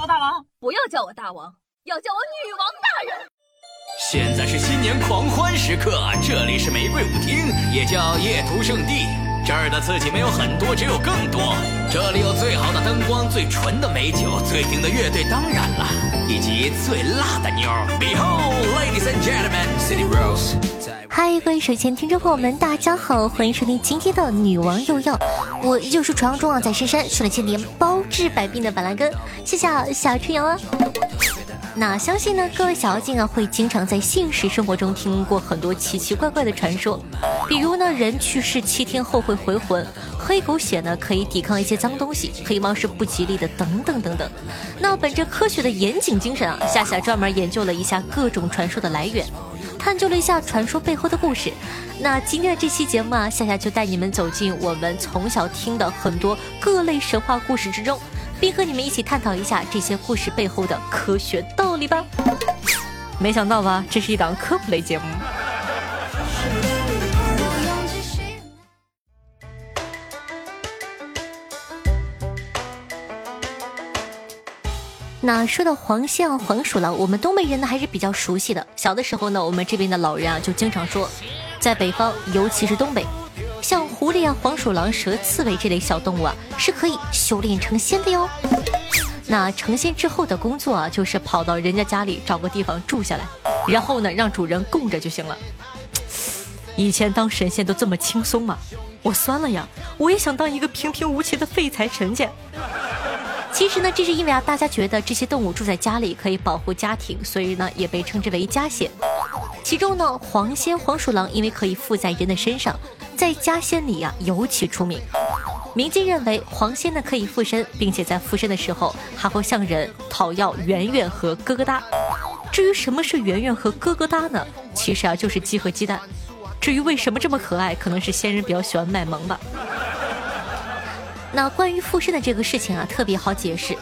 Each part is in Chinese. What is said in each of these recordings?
我大王，不要叫我大王，要叫我女王大人。现在是新年狂欢时刻，这里是玫瑰舞厅，也叫夜图圣地。这儿的刺激没有很多，只有更多。这里有最好的灯光、最纯的美酒、最顶的乐队，当然了，以及最辣的妞。Behold, ladies and gentlemen, City Rose。嗨，各位手前听众朋友们，大家好，欢迎收听今天的女王又要。我依旧是传说中啊，在深山训了千年、包治百病的板蓝根。谢谢小春瑶啊。那相信呢，各位小妖精啊，会经常在现实生活中听过很多奇奇怪怪的传说，比如呢，人去世七天后会回魂，黑狗血呢可以抵抗一些脏东西，黑猫是不吉利的，等等等等。那本着科学的严谨精神啊，夏夏专门研究了一下各种传说的来源，探究了一下传说背后的故事。那今天的这期节目啊，夏夏就带你们走进我们从小听的很多各类神话故事之中。并和你们一起探讨一下这些故事背后的科学道理吧。没想到吧，这是一档科普类节目。那说到黄象、黄鼠狼，我们东北人呢还是比较熟悉的。小的时候呢，我们这边的老人啊就经常说，在北方，尤其是东北。像狐狸啊、黄鼠狼、蛇、刺猬这类小动物啊，是可以修炼成仙的哟。那成仙之后的工作啊，就是跑到人家家里找个地方住下来，然后呢，让主人供着就行了。以前当神仙都这么轻松吗？我酸了呀！我也想当一个平平无奇的废柴神仙。其实呢，这是因为啊，大家觉得这些动物住在家里可以保护家庭，所以呢，也被称之为家仙。其中呢，黄仙、黄鼠狼因为可以附在人的身上。在家仙里呀，尤其出名。民间认为黄仙呢可以附身，并且在附身的时候还会向人讨要圆圆和咯咯哒。至于什么是圆圆和咯咯哒呢？其实啊就是鸡和鸡蛋。至于为什么这么可爱，可能是仙人比较喜欢卖萌吧。那关于附身的这个事情啊，特别好解释。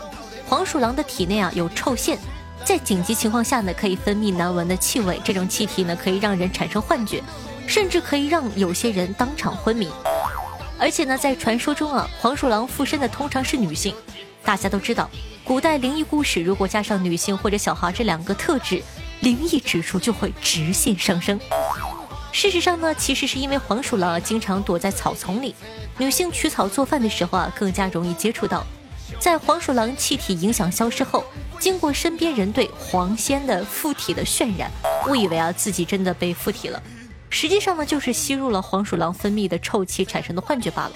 黄鼠狼的体内啊有臭腺，在紧急情况下呢可以分泌难闻的气味，这种气体呢可以让人产生幻觉。甚至可以让有些人当场昏迷，而且呢，在传说中啊，黄鼠狼附身的通常是女性。大家都知道，古代灵异故事如果加上女性或者小孩这两个特质，灵异指数就会直线上升。事实上呢，其实是因为黄鼠狼经常躲在草丛里，女性取草做饭的时候啊，更加容易接触到。在黄鼠狼气体影响消失后，经过身边人对黄仙的附体的渲染，误以为啊自己真的被附体了。实际上呢，就是吸入了黄鼠狼分泌的臭气产生的幻觉罢了。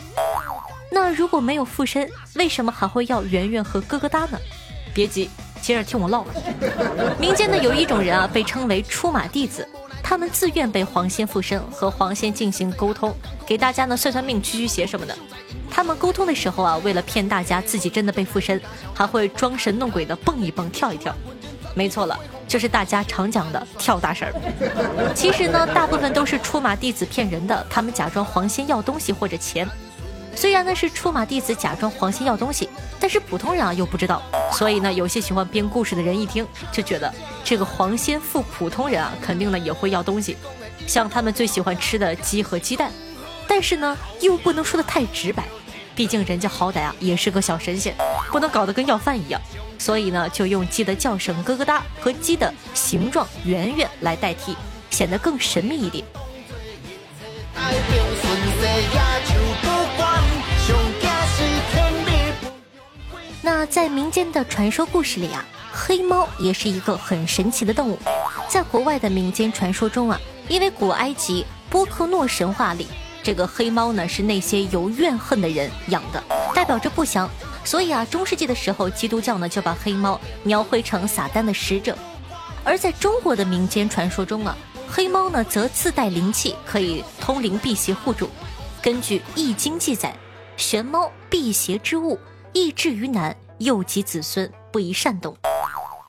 那如果没有附身，为什么还会要圆圆和咯咯哒呢？别急，接着听我唠。民间呢有一种人啊，被称为出马弟子，他们自愿被黄仙附身，和黄仙进行沟通，给大家呢算算命、驱驱邪什么的。他们沟通的时候啊，为了骗大家自己真的被附身，还会装神弄鬼的蹦一蹦、跳一跳。没错了。就是大家常讲的跳大神儿，其实呢，大部分都是出马弟子骗人的。他们假装黄仙要东西或者钱，虽然呢是出马弟子假装黄仙要东西，但是普通人啊又不知道。所以呢，有些喜欢编故事的人一听就觉得这个黄仙附普通人啊，肯定呢也会要东西，像他们最喜欢吃的鸡和鸡蛋。但是呢，又不能说的太直白，毕竟人家好歹啊也是个小神仙，不能搞得跟要饭一样。所以呢，就用鸡的叫声咯咯哒和鸡的形状圆圆来代替，显得更神秘一点。在民间的传说故事里啊，黑猫也是一个很神奇的动物。在国外的民间传说中啊，因为古埃及波克诺神话里，这个黑猫呢是那些有怨恨的人养的，代表着不祥。所以啊，中世纪的时候，基督教呢就把黑猫描绘成撒旦的使者。而在中国的民间传说中啊，黑猫呢则自带灵气，可以通灵辟邪护主。根据《易经》记载，玄猫辟邪之物，易至于难，幼及子孙，不宜擅动。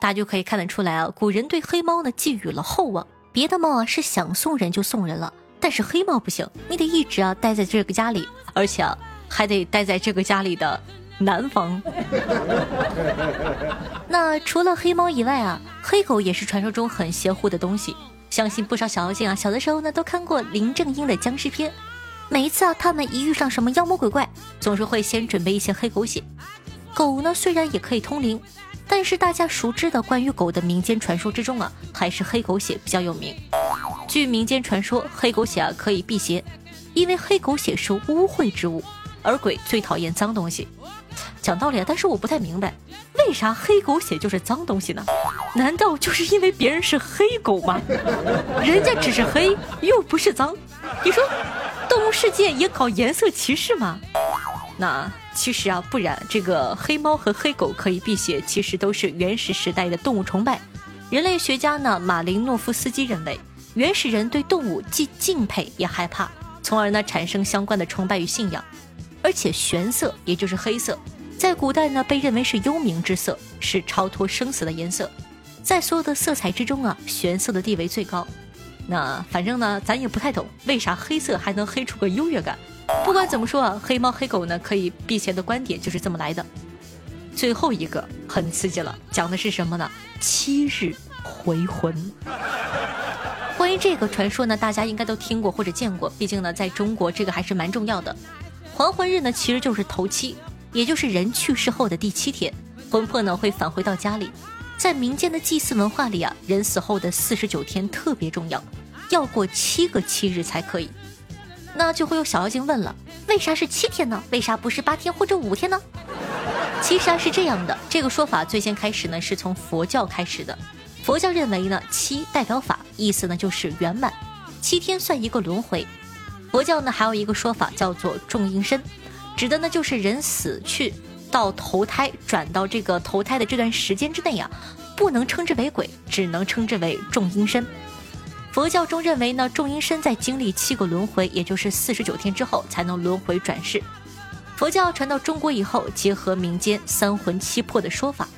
大家就可以看得出来啊，古人对黑猫呢寄予了厚望。别的猫啊是想送人就送人了，但是黑猫不行，你得一直啊待在这个家里，而且啊还得待在这个家里的。南方。那除了黑猫以外啊，黑狗也是传说中很邪乎的东西。相信不少小妖精啊，小的时候呢都看过林正英的僵尸片。每一次啊，他们一遇上什么妖魔鬼怪，总是会先准备一些黑狗血。狗呢虽然也可以通灵，但是大家熟知的关于狗的民间传说之中啊，还是黑狗血比较有名。据民间传说，黑狗血啊可以辟邪，因为黑狗血是污秽之物，而鬼最讨厌脏东西。讲道理啊，但是我不太明白，为啥黑狗血就是脏东西呢？难道就是因为别人是黑狗吗？人家只是黑，又不是脏。你说，动物世界也搞颜色歧视吗？那其实啊，不然，这个黑猫和黑狗可以辟邪，其实都是原始时代的动物崇拜。人类学家呢，马林诺夫斯基认为，原始人对动物既敬佩也害怕，从而呢产生相关的崇拜与信仰。而且玄色，也就是黑色。在古代呢，被认为是幽冥之色，是超脱生死的颜色。在所有的色彩之中啊，玄色的地位最高。那反正呢，咱也不太懂为啥黑色还能黑出个优越感。不管怎么说啊，黑猫黑狗呢可以避邪的观点就是这么来的。最后一个很刺激了，讲的是什么呢？七日回魂。关于这个传说呢，大家应该都听过或者见过，毕竟呢，在中国这个还是蛮重要的。还魂日呢，其实就是头七。也就是人去世后的第七天，魂魄呢会返回到家里。在民间的祭祀文化里啊，人死后的四十九天特别重要，要过七个七日才可以。那就会有小妖精问了：为啥是七天呢？为啥不是八天或者五天呢？其实啊是这样的，这个说法最先开始呢是从佛教开始的。佛教认为呢七代表法，意思呢就是圆满，七天算一个轮回。佛教呢还有一个说法叫做重阴身。指的呢就是人死去到投胎转到这个投胎的这段时间之内啊，不能称之为鬼，只能称之为重阴身。佛教中认为呢，众阴身在经历七个轮回，也就是四十九天之后才能轮回转世。佛教传到中国以后，结合民间三魂七魄的说法，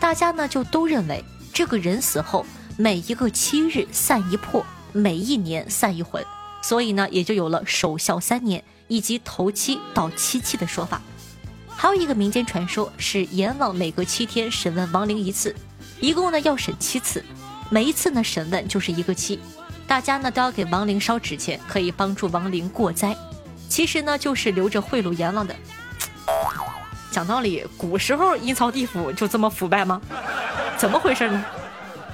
大家呢就都认为这个人死后每一个七日散一魄，每一年散一魂，所以呢也就有了守孝三年。以及头七到七七的说法，还有一个民间传说是阎王每隔七天审问亡灵一次，一共呢要审七次，每一次呢审问就是一个七，大家呢都要给亡灵烧纸钱，可以帮助亡灵过灾。其实呢就是留着贿赂阎王的。讲道理，古时候阴曹地府就这么腐败吗？怎么回事呢？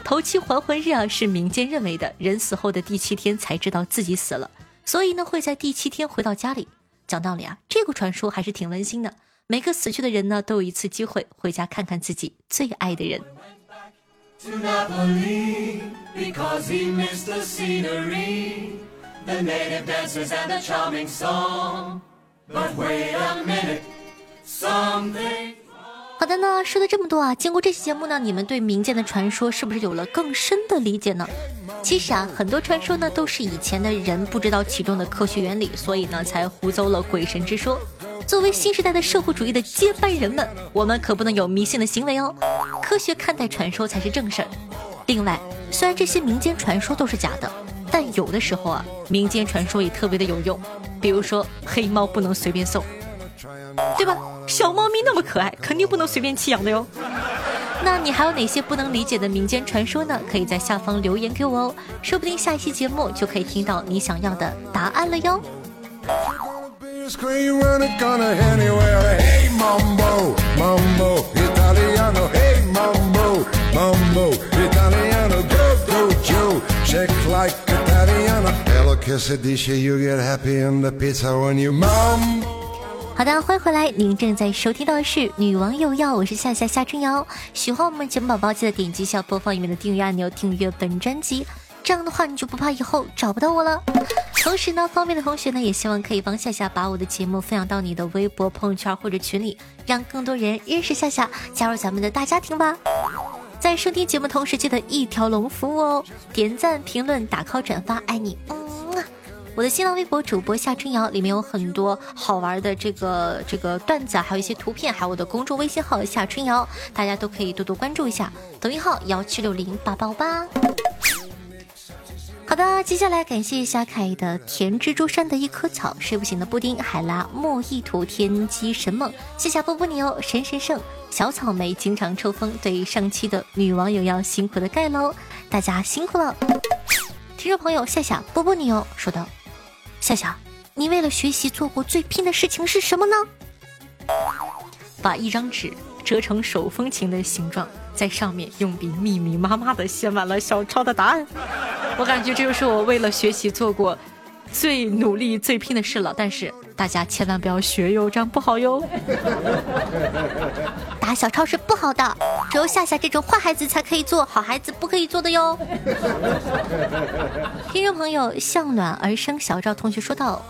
头七还魂日啊是民间认为的人死后的第七天才知道自己死了。所以呢，会在第七天回到家里。讲道理啊，这个传说还是挺温馨的。每个死去的人呢，都有一次机会回家看看自己最爱的人。好的呢，说了这么多啊，经过这期节目呢，你们对民间的传说是不是有了更深的理解呢？其实啊，很多传说呢都是以前的人不知道其中的科学原理，所以呢才胡诌了鬼神之说。作为新时代的社会主义的接班人们，我们可不能有迷信的行为哦，科学看待传说才是正事儿。另外，虽然这些民间传说都是假的，但有的时候啊，民间传说也特别的有用。比如说，黑猫不能随便送，对吧？小猫咪那么可爱，肯定不能随便弃养的哟。那你还有哪些不能理解的民间传说呢？可以在下方留言给我哦，说不定下一期节目就可以听到你想要的答案了哟。好的，欢迎回来！您正在收听到的是《女王有药》，我是夏夏夏春瑶。喜欢我们节目宝宝，记得点击一下播放里面的订阅按钮，订阅本专辑。这样的话，你就不怕以后找不到我了。同时呢，方便的同学呢，也希望可以帮夏夏把我的节目分享到你的微博、朋友圈或者群里，让更多人认识夏夏，加入咱们的大家庭吧。在收听节目同时，记得一条龙服务哦，点赞、评论、打 call、转发，爱你。我的新浪微博主播夏春瑶里面有很多好玩的这个这个段子，还有一些图片，还有我的公众微信号夏春瑶，大家都可以多多关注一下。抖音号幺七六零八八八。好的，接下来感谢一下凯的甜蜘蛛山的一棵草，睡不醒的布丁，海拉莫一图天机神梦，谢谢波波你哦神神圣小草莓经常抽风，对上期的女网友要辛苦的盖喽，大家辛苦了。听众朋友夏夏波波你哦说道。笑笑，你为了学习做过最拼的事情是什么呢？把一张纸折成手风琴的形状，在上面用笔密密麻麻的写满了小抄的答案。我感觉这就是我为了学习做过最努力、最拼的事了。但是大家千万不要学哟，这样不好哟。打小抄是不好的，只有夏夏这种坏孩子才可以做，好孩子不可以做的哟。听众朋友，向暖而生小赵同学说道：“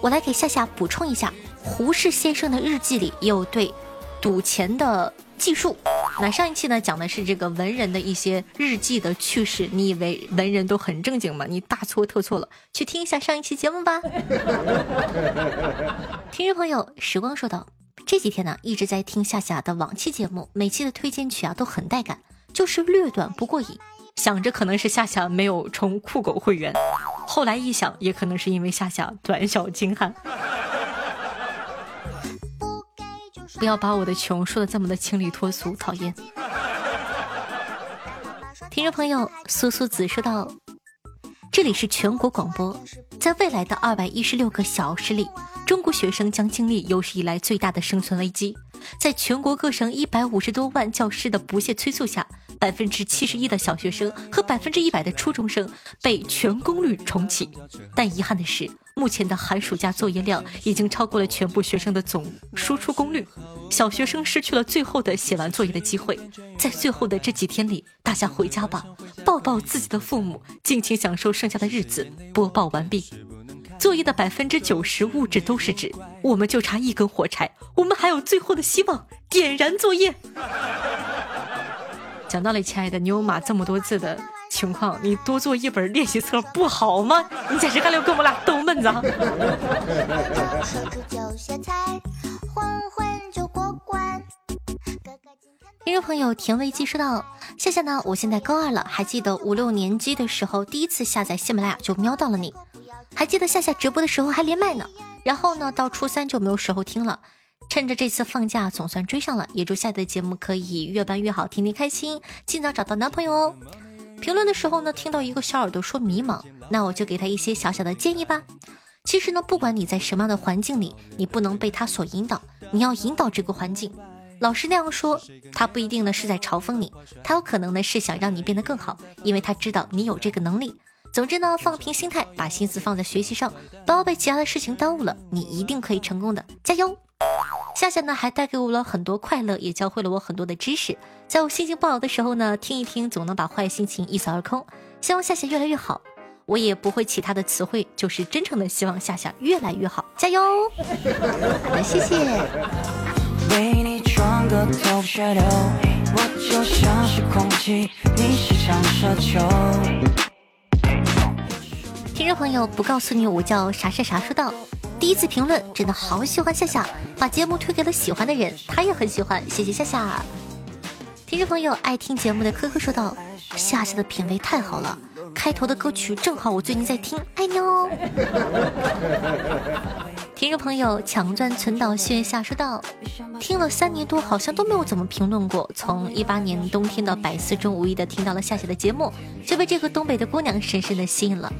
我来给夏夏补充一下，胡适先生的日记里也有对赌钱的记述。那上一期呢讲的是这个文人的一些日记的趣事，你以为文人都很正经吗？你大错特错了，去听一下上一期节目吧。听众朋友，时光说道。这几天呢，一直在听夏夏的往期节目，每期的推荐曲啊都很带感，就是略短不过瘾。想着可能是夏夏没有充酷狗会员，后来一想，也可能是因为夏夏短小精悍。不要把我的穷说的这么的清丽脱俗，讨厌。听众朋友，苏苏子说道：“这里是全国广播，在未来的二百一十六个小时里。”中国学生将经历有史以来最大的生存危机，在全国各省一百五十多万教师的不懈催促下，百分之七十一的小学生和百分之一百的初中生被全功率重启。但遗憾的是，目前的寒暑假作业量已经超过了全部学生的总输出功率，小学生失去了最后的写完作业的机会。在最后的这几天里，大家回家吧，抱抱自己的父母，尽情享受剩下的日子。播报完毕。作业的百分之九十物质都是纸，我们就差一根火柴，我们还有最后的希望，点燃作业。讲道理，亲爱的，你有码这么多字的情况，你多做一本练习册不好吗？你简直干了跟我们俩逗闷子。听众朋友，甜味鸡说道：“夏夏呢？我现在高二了，还记得五六年级的时候，第一次下载喜马拉雅就瞄到了你。还记得夏夏直播的时候还连麦呢。然后呢，到初三就没有时候听了。趁着这次放假，总算追上了。也祝下的节目可以越办越好，天天开心，尽早找到男朋友哦。评论的时候呢，听到一个小耳朵说迷茫，那我就给他一些小小的建议吧。其实呢，不管你在什么样的环境里，你不能被他所引导，你要引导这个环境。”老师那样说，他不一定呢是在嘲讽你，他有可能呢是想让你变得更好，因为他知道你有这个能力。总之呢，放平心态，把心思放在学习上，不要被其他的事情耽误了，你一定可以成功的，加油！夏夏呢还带给我了很多快乐，也教会了我很多的知识，在我心情不好的时候呢，听一听总能把坏心情一扫而空。希望夏夏越来越好，我也不会其他的词汇，就是真诚的希望夏夏越来越好，加油！好的，谢谢。为你装个头我就像是空气，你是。听众朋友，不告诉你我叫啥啥啥，说道，第一次评论，真的好喜欢夏夏，把节目推给了喜欢的人，他也很喜欢，谢谢夏夏。听众朋友，爱听节目的科科说道，夏夏的品味太好了，开头的歌曲正好我最近在听，爱你哦。听众朋友，强钻存岛月下说道：“听了三年多，好像都没有怎么评论过。从一八年冬天的百思中，无意的听到了夏夏的节目，就被这个东北的姑娘深深的吸引了。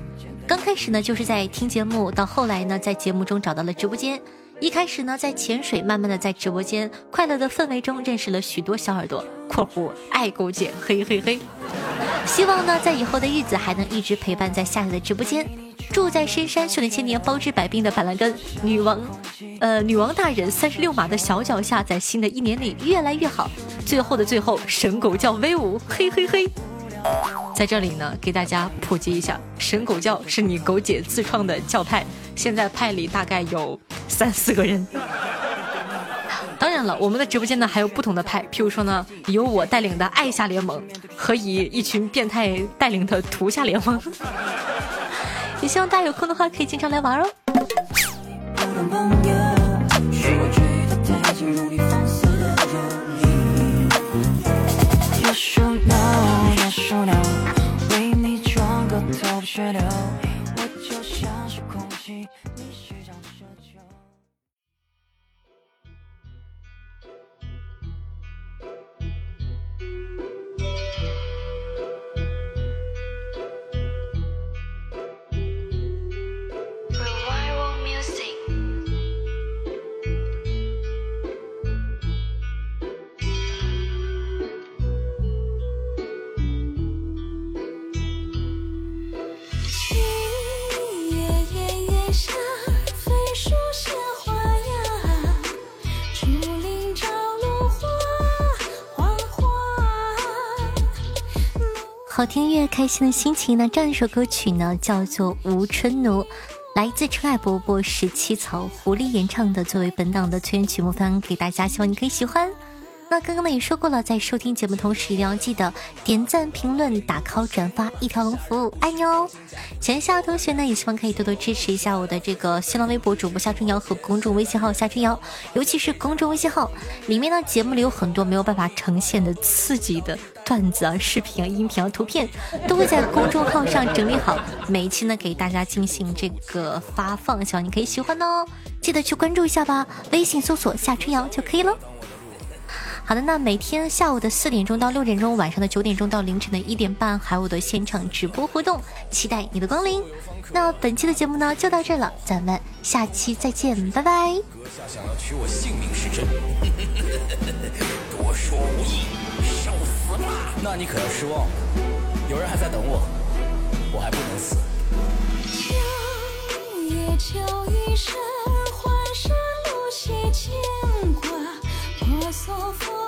刚开始呢，就是在听节目，到后来呢，在节目中找到了直播间。一开始呢，在潜水，慢慢的在直播间快乐的氛围中认识了许多小耳朵（括弧爱勾姐，嘿嘿嘿）。希望呢，在以后的日子还能一直陪伴在夏夏的直播间。”住在深山，修炼千年，包治百病的板蓝根女王，呃，女王大人三十六码的小脚下，在新的一年里越来越好。最后的最后，神狗叫威武，嘿嘿嘿！在这里呢，给大家普及一下，神狗教是你狗姐自创的教派，现在派里大概有三四个人。当然了，我们的直播间呢还有不同的派，譬如说呢，由我带领的爱夏联盟，和以一群变态带领的屠夏联盟。也希望大家有空的话可以经常来玩哦。我就像是空气。好听音乐，开心的心情呢？这样一首歌曲呢，叫做《无春奴》，来自陈爱伯伯十七草狐狸演唱的，作为本档的催眠曲目分享给大家，希望你可以喜欢。那刚刚呢也说过了，在收听节目同时一定要记得点赞、评论、打 call、转发，一条龙服务，爱你哦！闲暇同学呢也希望可以多多支持一下我的这个新浪微博主播夏春瑶和公众微信号夏春瑶，尤其是公众微信号里面呢节目里有很多没有办法呈现的刺激的段子啊、视频啊、音频啊、图片，都会在公众号上整理好，每一期呢给大家进行这个发放，希望你可以喜欢哦，记得去关注一下吧，微信搜索夏春瑶就可以了。好的，那每天下午的四点钟到六点钟，晚上的九点钟到凌晨的一点半，还有我的现场直播活动，期待你的光临。那本期的节目呢就到这了，咱们下期再见，拜拜。阁下想要取我性命是真，多说无益！那你可要失望了有人还在等我我还不能死。夜秋牵挂婆娑风